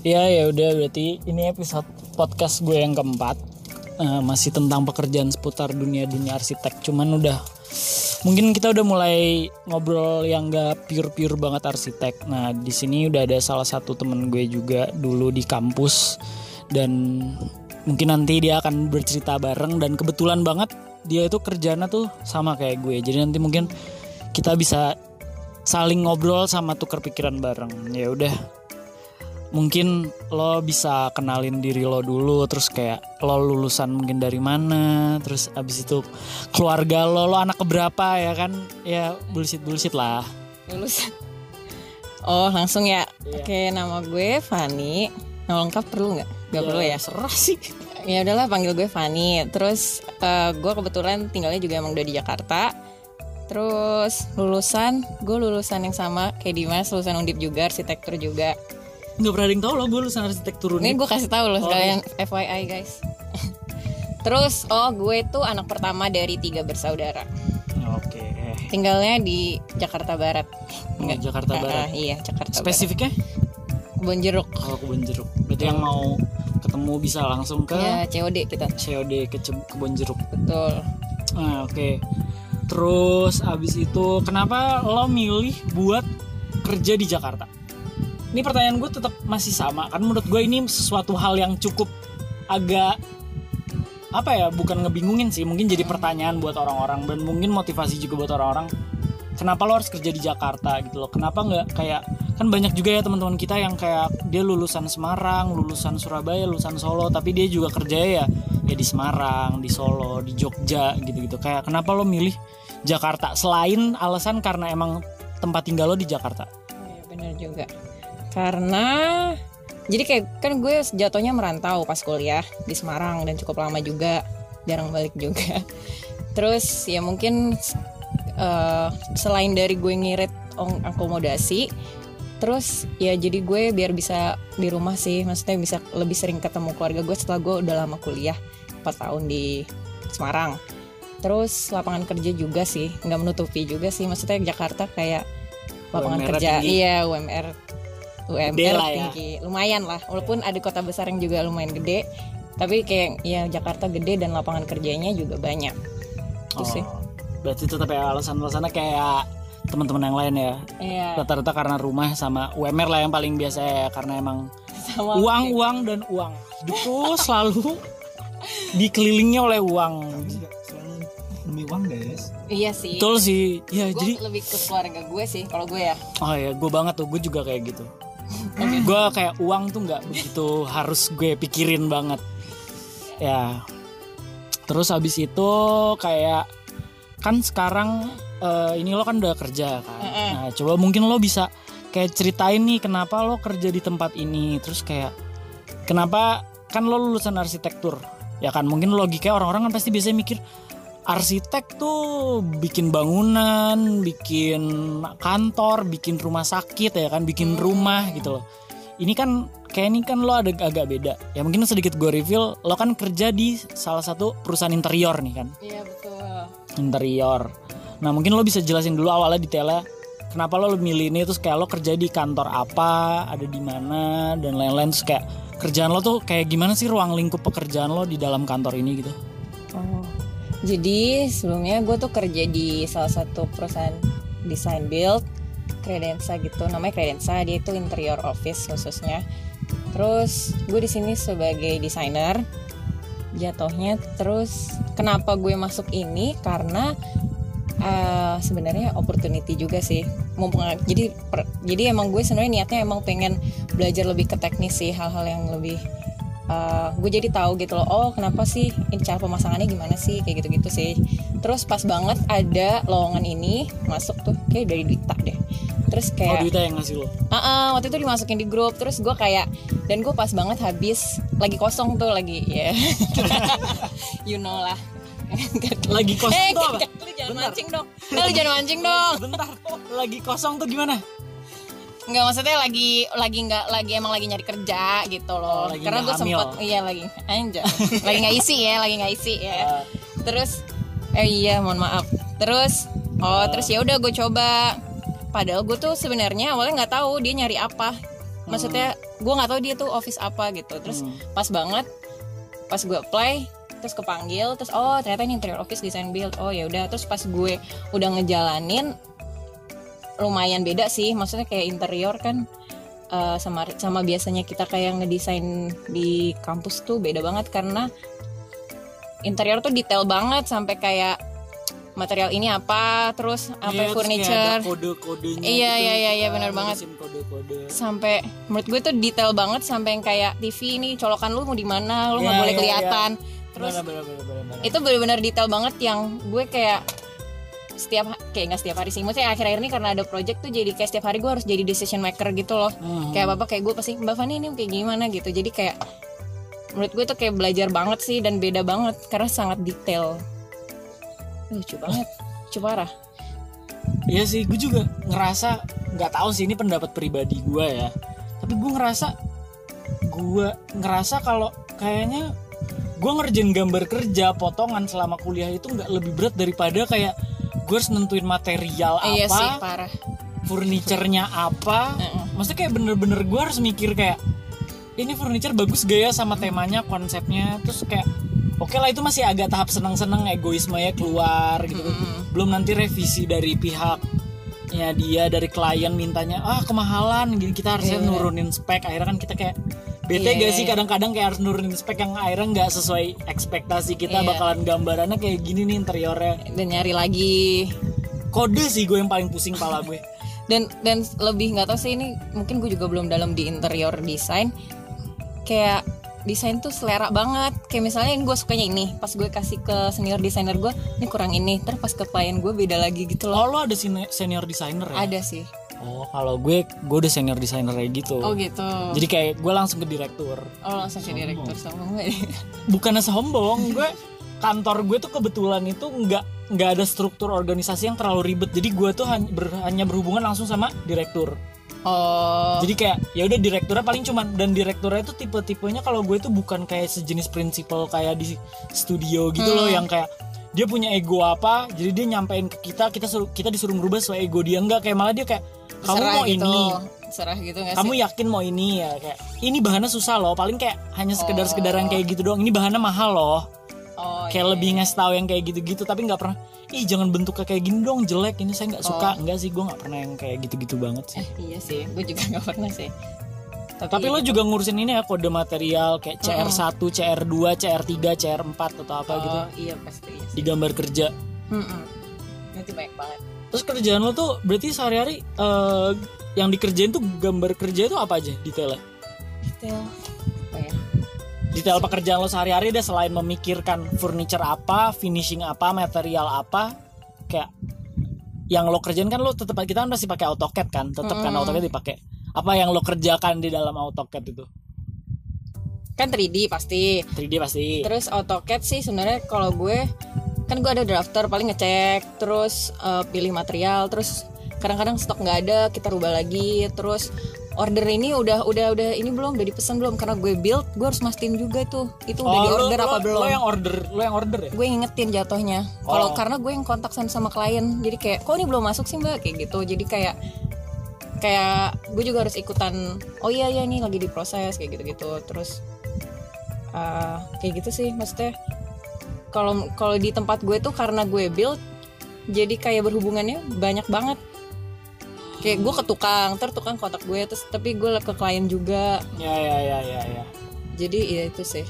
Ya ya udah berarti ini episode podcast gue yang keempat Eh, masih tentang pekerjaan seputar dunia dunia arsitek. Cuman udah mungkin kita udah mulai ngobrol yang gak pure pure banget arsitek. Nah di sini udah ada salah satu temen gue juga dulu di kampus dan mungkin nanti dia akan bercerita bareng dan kebetulan banget dia itu kerjanya tuh sama kayak gue. Jadi nanti mungkin kita bisa saling ngobrol sama tuker pikiran bareng. Ya udah. Mungkin lo bisa kenalin diri lo dulu terus kayak lo lulusan mungkin dari mana terus abis itu keluarga lo lo anak keberapa ya kan? Ya bullshit bullshit lah. Lulusan. Oh langsung ya? Iya. oke nama gue Fani. Nama lengkap perlu nggak nggak perlu ya serah sih. Ya udahlah panggil gue Fani. Terus eh, gue kebetulan tinggalnya juga emang udah di Jakarta. Terus lulusan gue lulusan yang sama kayak Dimas lulusan undip juga arsitektur juga. Nggak pernah ada yang tahu lo gue lulusan arsitektur ini nih gue kasih tahu loh Oh, sekalian FYI guys. Terus oh gue tuh anak pertama dari tiga bersaudara. Oke. Tinggalnya di Jakarta Barat. Nggak, Jakarta Ah, Barat. ah, iya Jakarta Barat. Spesifiknya? Kebon Jeruk kalau kebun jeruk berarti yang mau ketemu bisa langsung ke ya COD kita. COD ke kebun jeruk. Betul. Ah, oke. Terus abis itu kenapa lo milih buat kerja di Jakarta? Ini pertanyaan gue tetap masih sama. Kan menurut gue ini sesuatu hal yang cukup agak apa ya bukan ngebingungin sih. Mungkin jadi pertanyaan buat orang-orang dan mungkin motivasi juga buat orang-orang. Kenapa lo harus kerja di Jakarta gitu loh? Kenapa nggak kayak kan banyak juga ya teman-teman kita yang kayak dia lulusan Semarang lulusan Surabaya lulusan Solo tapi dia juga kerja ya ya di Semarang di Solo di Jogja gitu-gitu. Kayak kenapa lo milih Jakarta? Selain alasan karena emang tempat tinggal lo di Jakarta? Iya bener juga. Karena jadi kayak kan gue jatuhnya merantau pas kuliah di Semarang dan cukup lama juga jarang balik juga. Terus ya mungkin eh, selain dari gue ngirit akomodasi terus ya jadi gue biar bisa di rumah sih maksudnya bisa lebih sering ketemu keluarga gue setelah gue udah lama kuliah 4 tahun di Semarang. Terus lapangan kerja juga sih nggak menutupi juga sih maksudnya Jakarta kayak lapangan UMR kerja. tinggi. iya UMR UMR Gede lah ya. tinggi. Lumayan lah walaupun ada kota besar yang juga lumayan gede tapi kayak ya Jakarta gede dan lapangan kerjanya juga banyak. Itu sih. Oh, berarti tetap ya alasan-alasannya kayak teman-teman yang lain ya. Iya. Rata-rata karena rumah sama UMR lah yang paling biasa ya karena emang sama uang uang dan uang. Tuh selalu dikelilingi oleh uang. Selalu demi uang guys. Iya sih. Betul sih. Ya jadi lebih ke keluarga gue sih kalau gue ya. Oh ya gue banget tuh. Gue juga kayak gitu. Gue kayak uang tuh nggak begitu harus gue pikirin banget. Ya. Terus habis itu kayak kan sekarang eh, ini lo kan udah kerja kan Mm-mm. nah coba mungkin lo bisa kayak ceritain nih kenapa lo kerja di tempat ini terus kayak kenapa kan lo lulusan arsitektur ya kan mungkin logikanya orang-orang kan pasti biasanya mikir arsitek tuh bikin bangunan, bikin kantor, bikin rumah sakit ya kan, bikin rumah gitu loh. Ini kan kayak ini kan lo ada agak beda. Ya mungkin sedikit gue reveal, lo kan kerja di salah satu perusahaan interior nih kan, iya betul interior. Nah mungkin lo bisa jelasin dulu awalnya detailnya kenapa lo milih ini terus kayak lo kerja di kantor apa, ada di mana dan lain-lain terus kayak kerjaan lo tuh kayak gimana sih ruang lingkup pekerjaan lo di dalam kantor ini gitu. Oh. Jadi sebelumnya gue tuh kerja di salah satu perusahaan design build Credenza gitu, namanya Credenza. Dia itu interior office khususnya. Terus gue di sini sebagai desainer jatuhnya. Terus kenapa gue masuk ini? Karena eh, sebenarnya opportunity juga sih. Mumpung jadi per- jadi emang gue sebenarnya niatnya emang pengen belajar lebih ke teknis sih hal-hal yang lebih uh, gue jadi tahu gitu loh oh kenapa sih ini cara pemasangannya gimana sih kayak gitu-gitu sih terus pas banget ada lowongan ini masuk tuh kayak dari Dita deh terus Oh kayak duitnya yang ngasih lo. Ah, ah, waktu itu dimasukin di grup terus gue kayak dan gue pas banget habis lagi kosong tuh lagi ya you know lah Lagi kosong eh, tuh apa? lu jangan Bentar. mancing dong Eh, lu jangan mancing dong Bentar, lagi kosong tuh gimana? Enggak maksudnya lagi lagi nggak lagi emang lagi nyari kerja gitu Oh, loh. lagi Karena gue sempet iya lagi anjay. lagi nggak isi ya, lagi nggak isi ya. Eh, terus eh iya mohon maaf terus oh terus ya udah gue coba padahal gue tuh sebenarnya awalnya nggak tahu dia nyari apa maksudnya gue nggak tahu dia tuh office apa gitu terus Hmm. pas banget pas gue apply terus kepanggil terus oh ternyata ini interior office design build. Oh ya udah. Terus pas gue udah ngejalanin lumayan beda sih. Maksudnya kayak interior kan eh, sama sama biasanya kita kayak ngedesain di kampus tuh beda banget karena interior tuh detail banget sampai kayak material ini apa? Terus apa Iya, terus kayak furniture? kode-kodenya Iya, gitu, iya, iya, iya, benar banget. kode-kode. Sampai menurut gue tuh detail banget sampai yang kayak TV ini colokan lu mau di mana? Lu nggak Iya, boleh iya, kelihatan terus benar, benar, benar, benar. itu benar-benar detail banget yang gue kayak setiap kayak nggak setiap hari sih. Maksudnya akhir-akhir ini karena ada project tuh jadi kayak setiap hari gue harus jadi decision maker gitu loh. Hmm. kayak apa kayak gue pasti mbak Fani ini kayak gimana? gitu. Jadi kayak menurut gue tuh kayak belajar banget sih dan beda banget karena sangat detail. Lucu banget. Lucu parah. Iya sih, gue juga ngerasa nggak tahu sih ini pendapat pribadi gue ya. Tapi gue ngerasa gue ngerasa kalau kayaknya gue ngerjain gambar kerja potongan selama kuliah itu nggak lebih berat daripada kayak gue harus nentuin material iya sih apa, parah furniturnya apa. Heeh. Maksudnya kayak bener-bener gue harus mikir kayak ini furniture bagus gak ya sama temanya, konsepnya, terus kayak oke lah itu masih agak tahap seneng-seneng egoisme ya keluar gitu Mm-mm. belum nanti revisi dari pihaknya dia dari klien mintanya ah kemahalan gini kita harusnya bener. nurunin spek akhirnya kan kita kayak bete Iya, gak iya, sih? iya. kadang-kadang kayak harus nurunin spek yang akhirnya nggak sesuai ekspektasi kita Iya. bakalan gambarannya kayak gini nih interiornya. Dan nyari lagi. Kode sih gue yang paling pusing pala gue. Dan dan lebih nggak tahu sih ini mungkin gue juga belum dalam di interior design kayak desain tuh selera banget. Kayak misalnya yang gue sukanya ini pas gue kasih ke senior designer gue ini kurang ini terus pas ke klien gue beda lagi gitu loh. Oh lo ada senior designer ya? Ada sih oh kalau gue gue udah senior designer kayak gitu. Oh gitu. Jadi kayak gue langsung ke direktur. Oh langsung ke direktur sama gue bukannya sombong gue kantor gue tuh kebetulan itu nggak nggak ada struktur organisasi yang terlalu ribet. Jadi gue tuh hanya, ber- hanya berhubungan langsung sama direktur. Oh. Jadi kayak ya udah direkturnya paling cuman dan direkturnya itu tipe tipenya kalau gue tuh bukan kayak sejenis prinsipal kayak di studio gitu loh Hmm. yang kayak dia punya ego apa jadi dia nyampein ke kita kita suruh kita disuruh ngerubah sesuai ego dia. Enggak kayak malah dia kayak kamu mau gitu. ini. Serah gitu nggak kamu sih? yakin mau ini ya kayak ini bahannya susah loh paling kayak hanya sekedar Oh. sekedar yang kayak gitu doang. Ini bahannya mahal loh. Oh kayak iya. lebih ngasih tahu yang kayak gitu-gitu tapi nggak pernah ih jangan bentuknya kayak gini dong jelek ini saya nggak suka. Enggak sih gue nggak pernah yang kayak gitu-gitu banget sih. Eh iya sih gue juga nggak pernah sih. Tapi lo juga ngurusin ini ya kode material kayak CR1, CR2, CR3, CR4 atau apa gitu. oh iya pasti iya di gambar kerja. Mm-mm. Nanti banyak banget terus kerjaan lo tuh berarti sehari-hari eh, yang dikerjain tuh gambar kerja itu apa aja detailnya detail apa ya detail pekerjaan lo sehari-hari deh selain memikirkan furniture apa, finishing apa, material apa, kayak yang lo kerjain kan lo tetap kita kan pasti pakai AutoCAD kan, tetap kan Mm. AutoCAD dipakai. Apa yang lo kerjakan di dalam AutoCAD itu? kan 3D pasti 3D pasti. terus AutoCAD sih sebenarnya kalau gue kan gue ada drafter paling ngecek terus eh, pilih material terus kadang-kadang stok nggak ada kita rubah lagi terus order ini udah udah udah ini belum udah dipesan belum? Karena gue build gue harus mastiin juga tuh itu udah di Oh, lo- order lo, apa belum? Lo yang order, lo yang order ya? gue ngingetin jatuhnya. Kalau Oh. karena gue yang kontak sama sama klien jadi kayak kok ini belum masuk sih mbak? Kayak gitu. Jadi kayak kayak gue juga harus ikutan oh iya iya ini lagi diproses kayak gitu gitu terus eh, kayak gitu sih maksudnya kalau kalau di tempat gue tuh karena gue build jadi kayak berhubungannya banyak banget kayak gue ke tukang ter tukang kontak gue terus tapi gue ke klien juga Ya ya ya ya ya. jadi ya itu sih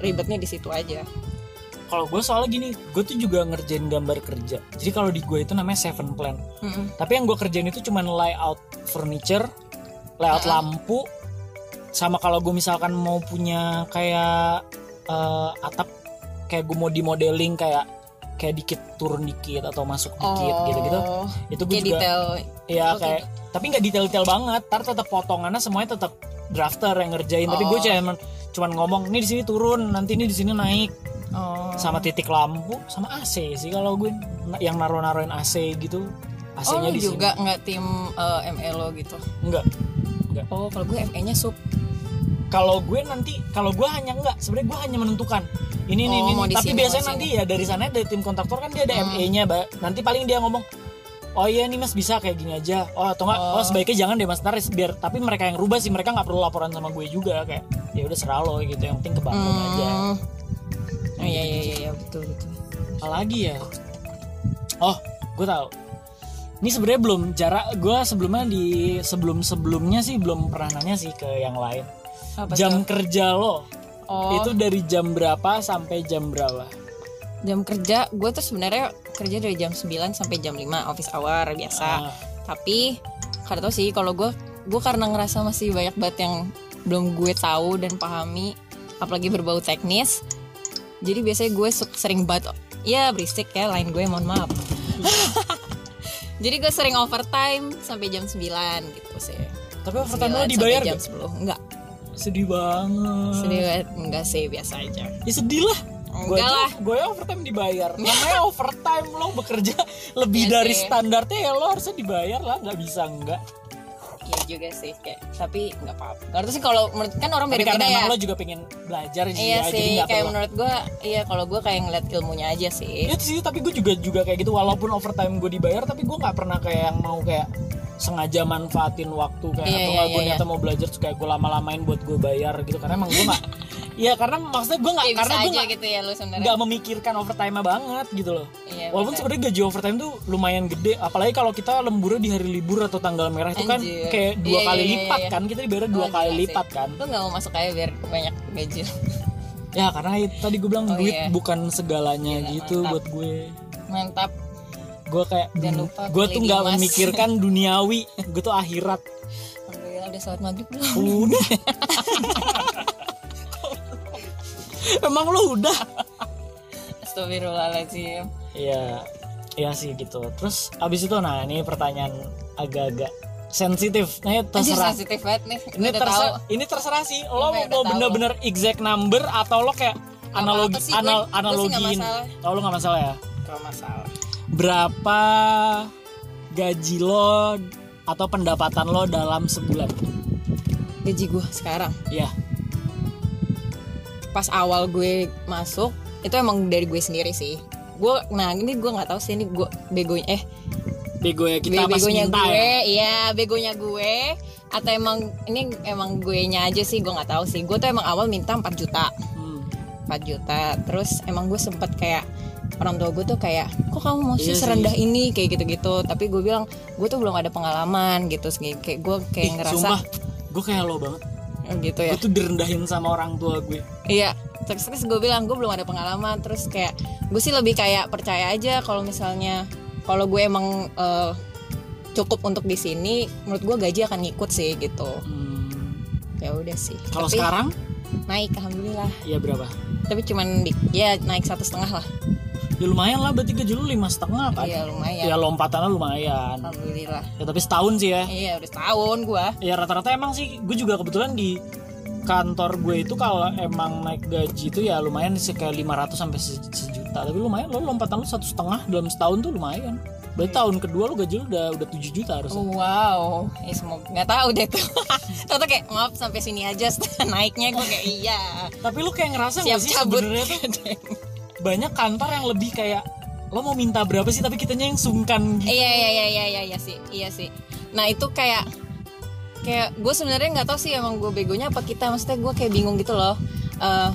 ribetnya di situ aja Kalau gue soalnya gini, gue tuh juga ngerjain gambar kerja. Jadi kalau di gue itu namanya seven plan. Mm-mm. Tapi yang gue kerjain itu cuman layout furniture, layout Ah. lampu, sama kalau gue misalkan mau punya kayak eh, atap, kayak gue mau di modeling kayak kayak dikit turun dikit atau masuk dikit gitu-gitu. Oh, Itu gue juga detail ya Oke. kayak tapi nggak detail-detail banget. Tar tetap potongannya semuanya tetap drafter yang ngerjain. Tapi gue Oh. cuman cuman ngomong ini di sini turun, nanti ini di sini naik oh. sama titik lampu sama AC sih kalau gue yang naruh-naruhin AC gitu. Oh AC-nya lu di juga nggak tim eh, MLO gitu Enggak. Oh kalau gue FE nya sub kalau gue nanti kalau gue hanya enggak sebenarnya gue hanya menentukan ini ini Oh, ini tapi sini, biasanya nanti sini. ya dari sana dari tim kontraktor kan dia ada Hmm. Mbak. nanti paling dia ngomong oh iya nih mas bisa kayak gini aja oh atau enggak oh, Oh. sebaiknya jangan deh mas ntar biar tapi mereka yang rubah sih mereka nggak perlu laporan sama gue juga kayak ya udah serah lo gitu yang penting kebangun aja Hmm. Oh iya iya iya, iya betul betul. apalagi ya oh gue tahu ini sebenarnya belum jarak gue sebelumnya di sebelum sebelumnya sih belum pernah nanya sih ke yang lain Apa jam tuh? kerja lo Oh, itu dari jam berapa sampai jam berapa jam kerja gue tuh sebenarnya kerja dari jam 9 sampai jam 5 office hour biasa. Ah, Tapi karena tau sih kalau gue gue karena ngerasa masih banyak banget yang belum gue tahu dan pahami apalagi berbau teknis. Jadi biasanya gue sering banget ya berisik ya lain gue mohon maaf. Jadi gue sering overtime sampai jam 9 gitu sih. tapi overtime lo 9 dibayar jam gak? 10. Enggak. Sedih banget Sedih banget. enggak sih biasa aja. ya sedih lah gue lah. gue overtime dibayar namanya overtime lo bekerja lebih Iya dari sih. standarnya ya lo harusnya dibayar lah nggak bisa enggak Iya juga sih kayak tapi nggak apa-apa. Karena sih kalau menurut kan orang beda-beda karena ya. lo juga pengen belajar sih Iya ya, jadi sih, nggak kayak menurut gue, iya kalau gue kayak ngeliat ilmunya aja sih. Iya sih, tapi gue juga juga kayak gitu. Walaupun overtime gue dibayar, tapi gue nggak pernah kayak yang mau kayak sengaja manfaatin waktu kayak Iya, atau iya, nggak gue iya, niatnya mau belajar terus kayak gue lama-lamain buat gue bayar gitu. Karena emang gue nggak, Iya karena maksudnya gue nggak Kayak karena gue nggak gitu ya lu nggak memikirkan overtime banget gitu loh. Iya, Walaupun benar. sebenarnya gaji overtime tuh lumayan gede, apalagi kalau kita lemburnya di hari libur atau tanggal merah itu kan kayak dua Iya, kali iya, iya, lipat iya. kan, kita dibayar dua Oh, kali gila sih. lipat kan. Lu nggak mau masuk aja biar banyak gaji. Ya karena tadi gue bilang Oh, duit iya. bukan segalanya Gila, gitu mantap. buat gue. Mantap. Gue kayak Jangan lupa gue tuh nggak memikirkan duniawi, gue tuh akhirat. Alhamdulillah udah sholat maghrib belum? Udah. Emang lu udah? Astagfirullahaladzim. Iya, iya sih gitu. Terus abis itu nah ini pertanyaan agak-agak sensitif. Nah, ini Anjir terserah. sensitif banget nih. Ini udah tahu. terserah, ini terserah sih. Lo Gue udah mau tahu. bener-bener exact number atau lo kayak analogi sih, gue- anal, gue sih nggak analogiin. masalah. Oh, lo nggak masalah ya? Kalau masalah. Berapa gaji lo atau pendapatan lo dalam sebulan? Gaji gue sekarang. Iya. Pas awal gue masuk itu emang dari gue sendiri sih. Gue, nah ini gue nggak tahu sih ini gue begonya eh Bego ya kita pas begonya minta gue, ya. iya begonya gue atau emang ini emang gue nya aja sih gue nggak tahu sih. Gue tuh emang awal minta 4 juta. Hmm. 4 juta terus emang gue sempet kayak orang tua gue tuh kayak kok kamu mau sih Iya sih. serendah ini? Kayak gitu-gitu. Tapi gue bilang gue tuh belum ada pengalaman gitu Kayak- kayak gue kayak Ih, ngerasa Sumpah, gue kayak lo banget. gitu ya? Gue tuh direndahin sama orang tua gue. iya. Terus terus gue bilang gue belum ada pengalaman. Terus kayak gue sih lebih kayak percaya aja kalau misalnya kalau gue emang eh, cukup untuk di sini menurut gue gaji akan ngikut sih gitu. Hmm. ya udah sih. Kalau sekarang, naik alhamdulillah. Ya berapa? tapi cuman di, ya naik satu setengah lah Ya lumayan lah, berarti gaji lu lima setengah kan? iya lumayan Ya lompatannya lumayan. alhamdulillah Ya tapi setahun sih ya. Iya udah setahun gua. Ya rata-rata emang sih, gue juga kebetulan di kantor gue itu kalau emang naik gaji itu ya lumayan sih kayak 500 sampai se- sejuta. Tapi lumayan lo lompatan lu satu setengah dalam setahun tuh lumayan. Berarti tahun kedua lu gaji lu udah udah 7 juta harusnya. Wow, ya semoga nggak tahu deh tuh. Tahu kayak maaf sampai sini aja naiknya gue kayak iya. Tapi lu kayak ngerasa Siap gak sih cabut. sebenarnya tuh banyak kantor yang lebih kayak lo mau minta berapa sih tapi kitanya yang sungkan gitu. Iya iya iya iya iya iya sih iya sih. Nah itu kayak kayak gue sebenarnya nggak tahu sih emang gue begonya apa kita maksudnya gue kayak bingung gitu loh. Eh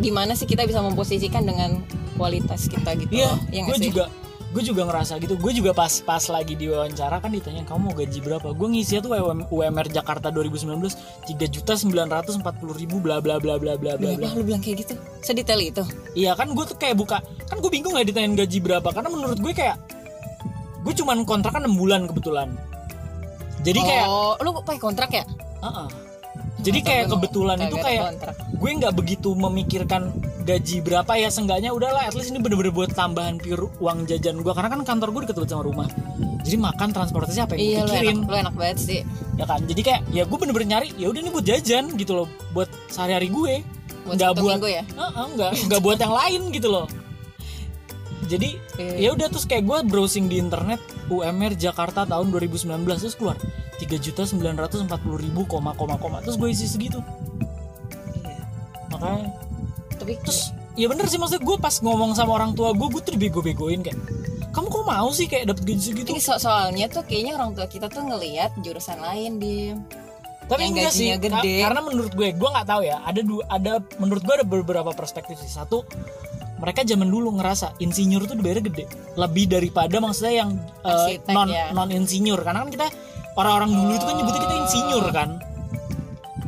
gimana sih kita bisa memposisikan dengan kualitas kita gitu Iya, loh. Iya nggak gue juga gue juga ngerasa gitu. Gue juga pas pas lagi diwawancara kan ditanya kamu mau gaji berapa? Gue ngisinya tuh UM- UMR Jakarta 2019 tiga juta sembilan ratus empat puluh ribu bla bla bla bla bla bla bla. Lu bilang kayak gitu? Sedetail itu. Iya kan gue tuh kayak buka kan gue bingung nggak ditanyain gaji berapa karena menurut gue kayak gue cuman kontrak kan 6 bulan kebetulan. Jadi kayak oh, lu pakai kontrak ya? uh-uh. Jadi kayak kebetulan itu kayak gue nggak begitu memikirkan gaji berapa ya seenggaknya udahlah at least ini bener-bener buat tambahan pure uang jajan gue karena kan kantor gue deket banget sama rumah. Jadi makan transportasi apa yang Iya gue lu pikirin. enak, lu enak banget sih. ya kan? Jadi kayak ya gue bener-bener nyari ya udah ini buat jajan gitu loh. Buat sehari-hari gue. Buat nggak buat Minggu ya? Heeh, nggak nggak buat yang lain gitu loh. Jadi Iya. ya udah terus kayak gue browsing di internet UMR Jakarta tahun 2019 terus keluar tiga juta sembilan ratus empat puluh ribu koma koma koma. Terus gue isi segitu. Iya. makanya Tapi terus ya bener sih maksudnya gue pas ngomong sama orang tua gue gue tuh dibego-begoin kayak kamu kok mau sih kayak dapet gaji segitu? Ini so soalnya tuh kayaknya orang tua kita tuh ngelihat jurusan lain di tapi yang enggak sih gede. ka- karena menurut gue gue nggak tahu ya ada dua ada menurut gue ada beberapa perspektif sih. Satu mereka zaman dulu ngerasa insinyur tuh dibayar gede. Lebih daripada maksudnya yang Arsitek non ya. non insinyur. Karena kan kita orang-orang dulu itu kan nyebutnya kita insinyur kan?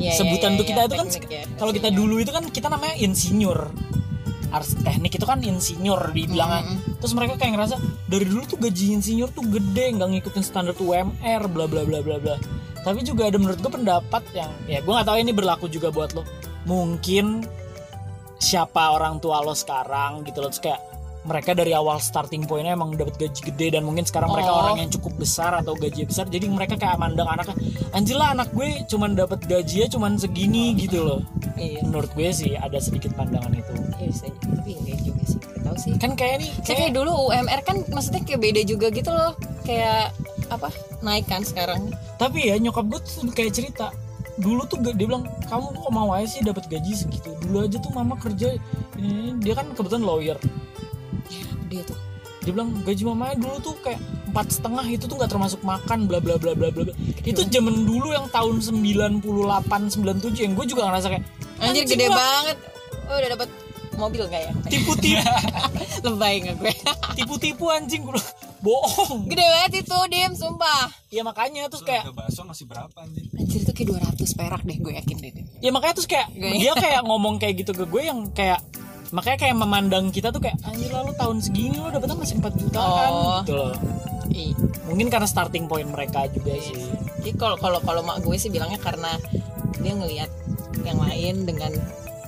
Ya, sebutan ya, tuh ya, kita itu kan ya, kalau kita dulu itu kan kita namanya insinyur. Teknik itu kan insinyur dibilangnya Mm-mm. terus mereka kayak ngerasa dari dulu tuh gaji insinyur tuh gede nggak ngikutin standar UMR bla bla bla bla bla. Tapi juga ada menurut gue pendapat yang ya gue nggak tahu ini berlaku juga buat lo. Mungkin siapa orang tua lo sekarang gitu loh terus kayak mereka dari awal starting pointnya emang dapat gaji gede dan mungkin sekarang mereka Oh. orang yang cukup besar atau gaji besar jadi mereka kayak mandang anaknya anjir lah anak gue cuman dapat gajinya cuman segini gitu loh. Iya. Menurut gue sih ada sedikit pandangan itu. Iya bisa. Tapi enggak juga sih Gak tahu sih. Kan kayak nih Kayak, kayak dulu UMR kan maksudnya kayak beda juga gitu loh. Kayak apa naik kan sekarang. Tapi ya nyokap gue tuh kayak cerita dulu tuh dia bilang kamu kok mau aja sih dapat gaji segitu? Dulu aja tuh mama kerja ini dia kan kebetulan lawyer dia tuh. Dia bilang gaji mama dulu tuh kayak empat setengah itu tuh nggak termasuk makan bla bla bla bla bla bla. itu zaman dulu yang tahun 98 97 yang gue juga ngerasa kayak anjir anjing gede lah, banget. Oh, udah dapat mobil nggak ya? Tipu tipu lebay nggak gue? Tipu tipu anjing gue bohong. Gede banget itu dim sumpah. Ya makanya terus kayak bakso masih berapa anjir? anjir itu kayak 200 perak deh gue yakin deh ya makanya terus kayak Gak- dia kayak ngomong kayak gitu ke gue yang kayak makanya kayak memandang kita tuh kayak anjir lalu tahun segini lo dapetnya masih 4 jutaan Oh. gitu loh Ih, mungkin karena starting point mereka juga sih Jadi kalau kalau kalau mak gue sih bilangnya karena dia ngelihat yang lain dengan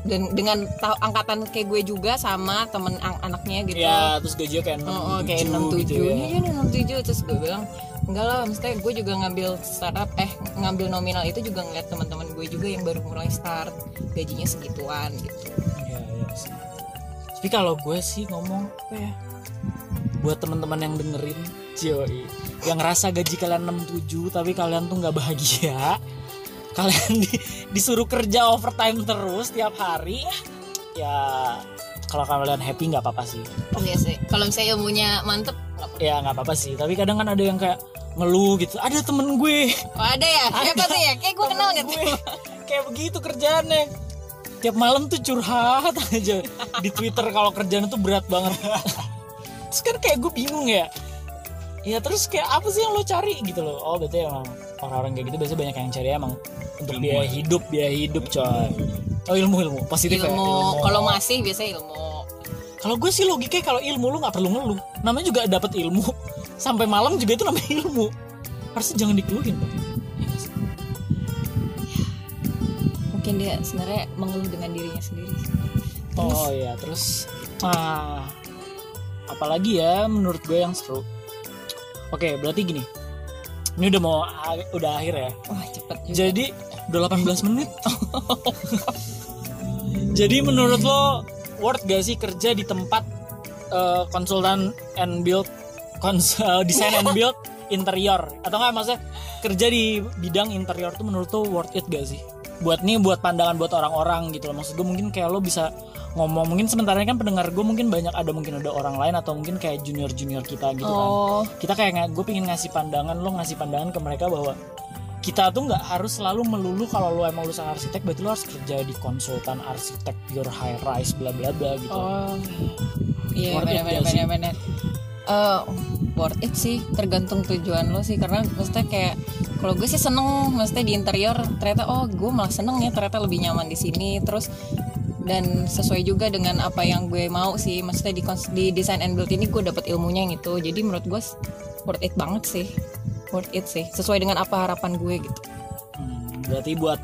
dan dengan tahu angkatan kayak gue juga sama temen an- anaknya gitu. ya terus gajinya kayak 6 Oh, oh, kayak enam tujuh, gitu ya. iya enam tujuh terus gue bilang enggak lah, maksudnya gue juga ngambil startup, eh ngambil nominal itu juga ngeliat teman-teman gue juga yang baru mulai start gajinya segituan gitu. Iya, iya sih. Tapi kalau gue sih ngomong apa ya? Buat teman-teman yang dengerin, Cioi, yang ngerasa gaji kalian 67 tapi kalian tuh nggak bahagia, kalian di- disuruh kerja overtime terus tiap hari, ya kalau kalian happy nggak apa-apa sih. Iya sih. Kalau misalnya ilmunya mantep. Ya nggak apa-apa sih. Tapi kadang kan ada yang kayak ngeluh gitu. Ada temen gue, oh, ada ya? Siapa tuh ya? Kayak gue kenal gue kayak begitu kerjaannya tiap malam tuh curhat aja. Di Twitter kalau kerjaan itu berat banget. Terus kan kayak gue bingung ya. Ya terus kayak apa sih yang lo cari gitu loh. Oh berarti emang orang-orang kayak gitu biasanya banyak yang cari emang untuk Ilmu. biaya ya. hidup biaya hidup coy. Oh ilmu ilmu. Positif ya ilmu. Kalau masih biasanya ilmu. kalau gue sih logikanya kalau ilmu lu nggak perlu ngeluh. Namanya juga dapat ilmu. Sampai malam juga itu namanya ilmu. Harusnya jangan dikeluhin Mungkin dia sebenarnya mengeluh dengan dirinya sendiri. Oh iya, terus ah apalagi ya menurut gue yang seru. Oke, berarti gini. Ini udah mau udah akhir ya. Wah cepet juga. Jadi udah 18 menit. Jadi menurut lo worth gak sih kerja di tempat eh, konsultan and build kons eh, design and build interior atau enggak maksudnya kerja di bidang interior tuh menurut lo worth it gak sih? Buat nih buat pandangan buat orang-orang gitu loh. Maksud gue mungkin kayak lo bisa ngomong mungkin sementara ini kan pendengar gue mungkin banyak ada mungkin ada orang lain atau mungkin kayak junior junior kita gitu kan. Oh, kita kayak gue pengen ngasih pandangan lo ngasih pandangan ke mereka bahwa kita tuh nggak harus selalu melulu kalau lo emang lulusan arsitek berarti lo harus kerja di konsultan arsitek pure high rise bla bla bla gitu. Oh, iya Worth it benar-benar gak Eh, worth it sih, tergantung tujuan lo sih. Karena maksudnya kayak kalau gue sih seneng, maksudnya di interior ternyata oh gue malah seneng ya ternyata lebih nyaman di sini. Terus dan sesuai juga dengan apa yang gue mau sih. Maksudnya di di design and build ini gue dapet ilmunya yang itu. Jadi menurut gue worth it banget sih, worth it sih. Sesuai dengan apa harapan gue gitu. Hmm, berarti buat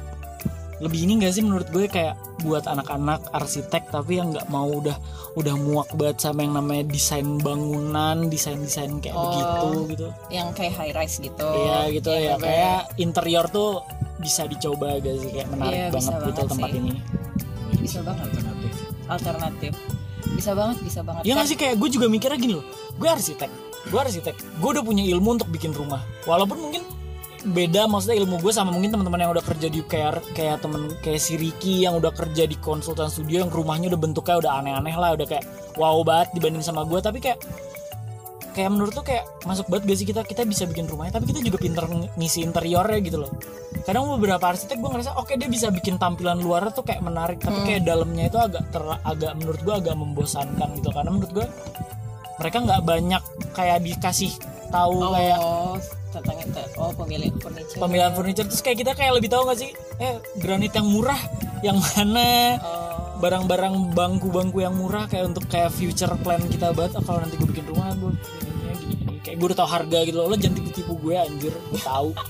lebih ini gak sih menurut gue kayak buat anak-anak arsitek tapi yang nggak mau udah udah muak banget sama yang namanya desain bangunan desain desain kayak Oh. begitu gitu. Yang kayak high rise gitu. iya gitu ya. Iya, bener. kayak interior tuh bisa dicoba gak sih kayak menarik Iya, banget gitu banget tempat sih. ini. Bisa banget. Alternatif. Bisa banget bisa banget. Ya Kan- nggak sih kayak gue juga mikirnya gini loh. Gue arsitek Gue arsitek. Gue udah punya ilmu untuk bikin rumah. Walaupun mungkin beda maksudnya ilmu gue sama mungkin teman-teman yang udah kerja di kayak kayak temen kayak si Ricky yang udah kerja di konsultan studio yang rumahnya udah bentuknya udah aneh-aneh lah udah kayak wow banget dibanding sama gue. Tapi kayak kayak menurut tuh kayak masuk banget gak sih kita kita bisa bikin rumahnya tapi kita juga pinter ng- ngisi interiornya gitu loh. Kadang beberapa arsitek gue ngerasa oke dia bisa bikin tampilan luar tuh kayak menarik tapi kayak dalamnya itu agak ter, agak menurut gue agak membosankan gitu. Karena menurut gue mereka nggak banyak kayak dikasih tahu kayak oh tentang itu. Oh pemilihan furniture. pemilihan furniture. Terus kayak kita kayak lebih tahu gak sih? Eh granit yang murah yang mana? Oh. Barang-barang bangku-bangku yang murah kayak untuk kayak future plan kita banget. Oh, kalau nanti gue bikin rumah gue kayak gue udah tahu harga gitu loh. Lo jangan tipu-tipu gue anjir. Gue tahu.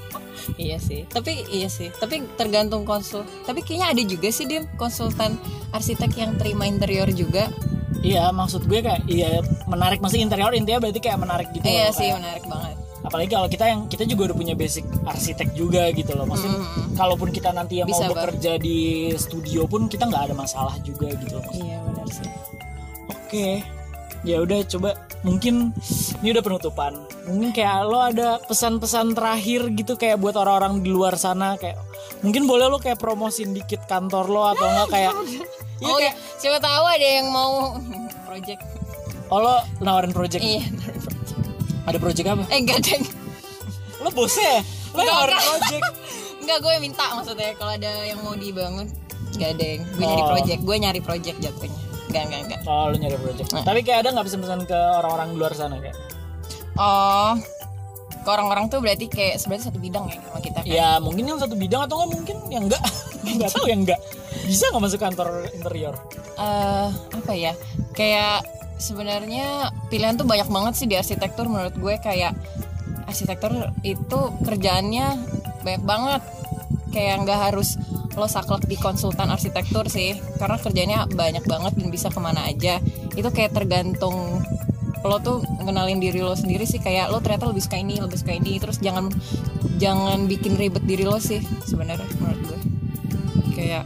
Iya sih. Tapi iya sih. Tapi tergantung konsul. Tapi kayaknya ada juga sih dia konsultan arsitek yang terima interior juga iya maksud gue kayak iya menarik. Masih interior intinya berarti kayak menarik gitu iya loh, sih kayak- menarik banget. Apalagi kalau kita yang kita juga udah punya basic arsitek juga gitu loh. Maksudnya Mm-mm. kalaupun kita nanti yang Bisa, mau bekerja di studio pun kita nggak ada masalah juga gitu loh iya benar sih. Oke, ya udah coba mungkin ini udah penutupan. Mungkin kayak lo ada pesan-pesan terakhir gitu kayak buat orang-orang di luar sana kayak mungkin boleh lo kayak promosin dikit kantor lo atau enggak kayak Iya oh kayak iya siapa tahu ada yang mau project oh lo nawarin project. iya Ada project apa? eh enggak deng Lo bosnya ya? Lo Enggak, nawarin enggak. project. enggak gue minta maksudnya kalau ada yang mau dibangun enggak deng gue nyari Oh. project gue nyari project jatuhnya enggak enggak enggak Oh, lo nyari project. Nah. Tapi kayak ada nggak pesan-pesan ke orang-orang di luar sana kayak? oh ke orang-orang tuh berarti kayak sebenarnya satu bidang ya sama kita kan Ya mungkin yang satu bidang atau enggak mungkin yang enggak. Enggak tahu yang enggak. Bisa nggak masuk kantor interior? eh apa ya? Kayak sebenarnya pilihan tuh banyak banget sih di arsitektur menurut gue. Kayak arsitektur itu kerjaannya banyak banget. Kayak nggak harus lo saklek di konsultan arsitektur sih. Karena kerjanya banyak banget dan bisa ke mana aja. Itu kayak tergantung lo tuh ngenalin diri lo sendiri sih. Kayak lo ternyata lebih suka ini lebih suka ini. Terus jangan jangan bikin ribet diri lo sih sebenarnya menurut gue. Kayak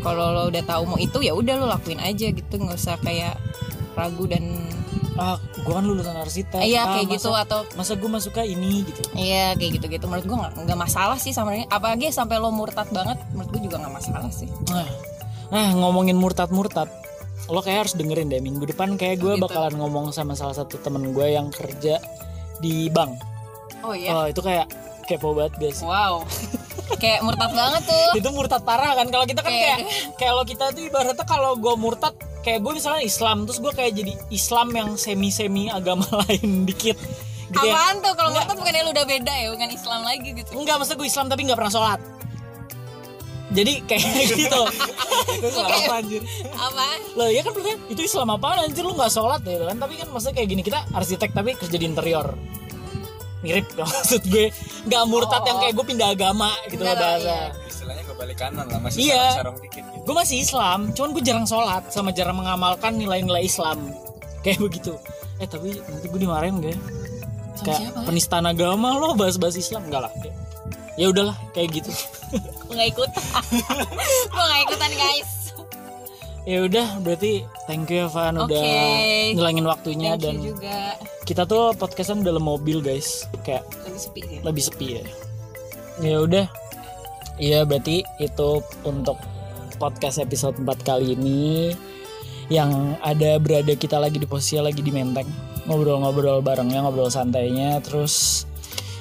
kalau lo udah tahu mau itu ya udah lo lakuin aja gitu. Nggak usah kayak ragu dan Ah, gua kan lulusan arsitek. iya Ah, kayak masa- gitu atau masa gue masuknya ini gitu. Iya kayak gitu gitu menurut gue nggak nggak masalah sih sama apalagi sampai lo murtad banget menurut gue juga nggak masalah sih. Nah, nah ngomongin murtad murtad lo kayak harus dengerin deh minggu depan kayak gue Gitu. bakalan ngomong sama salah satu temen gue yang kerja di bank. Oh iya? Oh itu kayak kepo banget guys. Wow kayak murtad banget tuh. Itu murtad parah kan. Kalau kita kan kayak Kayak- lo kita tuh ibaratnya kalau gue murtad kayak gue misalnya Islam terus gue kayak jadi Islam yang semi semi agama lain dikit. Gitu ya. Apaan tuh? Kalau murtad bukannya lo udah beda ya bukan Islam lagi gitu. Enggak masa gue Islam tapi nggak pernah sholat. Jadi kayak gitu. Itu Oke. apa anjir? Apa? Loh ya kan itu Islam apaan? Anjir lu gak sholat ya kan? Tapi kan maksudnya kayak gini kita arsitek tapi kerja di interior Mirip dong maksud gue Gak murtad Oh. yang kayak gue pindah agama gitu loh bahasa iya. istilahnya kebalik kanan lah masih Iya. sarung dikit gitu Gue masih Islam Cuman gue jarang sholat Sama jarang mengamalkan nilai-nilai Islam Kayak begitu Eh tapi nanti gue dimarahin gak ya? Sama Kayak siapa? penistaan agama lo bahas-bahas Islam Enggak lah ya udahlah kayak gitu gue nggak ikut gue nggak ikutan guys ya udah berarti thank you ya Van udah Oke. ngilangin waktunya thank dan juga. kita tuh podcastan dalam mobil guys. Kayak lebih sepi sih. lebih sepi ya. Ya udah. Iya berarti itu untuk podcast episode 4 kali ini. Yang ada berada kita lagi di posisi lagi di Menteng. Ngobrol-ngobrol barengnya ngobrol santainya terus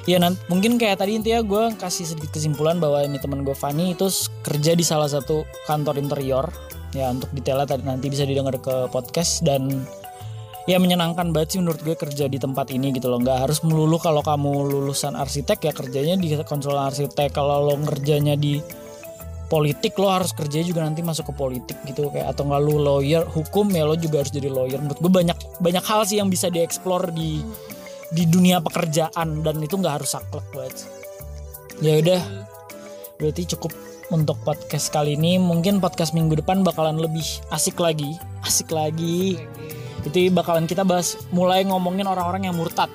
ya nanti mungkin kayak tadi intinya gue kasih sedikit kesimpulan bahwa ini teman gue Fani itu kerja di salah satu kantor interior ya untuk detailnya nanti bisa didengar ke podcast dan ya menyenangkan banget sih menurut gue kerja di tempat ini gitu loh. Nggak harus melulu kalau kamu lulusan arsitek ya kerjanya di konsulen arsitek. Kalau lo ngerjanya di politik lo harus kerja juga nanti masuk ke politik gitu. Kayak atau nggak lo lawyer hukum ya lo juga harus jadi lawyer. Menurut gue banyak banyak hal sih yang bisa dieksplor di di dunia pekerjaan. Dan itu nggak harus saklek banget. Ya udah. Berarti cukup untuk podcast kali ini mungkin podcast minggu depan bakalan lebih asik lagi. Asik lagi. Itu bakalan kita bahas mulai ngomongin orang-orang yang murtad.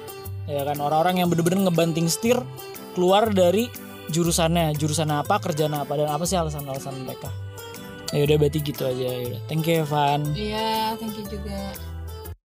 Ya kan orang-orang yang bener-bener ngebanting setir keluar dari jurusannya. Jurusan apa kerjaan apa dan apa sih alasan-alasan mereka? Ya udah berarti gitu aja. Ya udah. Thank you Evan. Iya thank you juga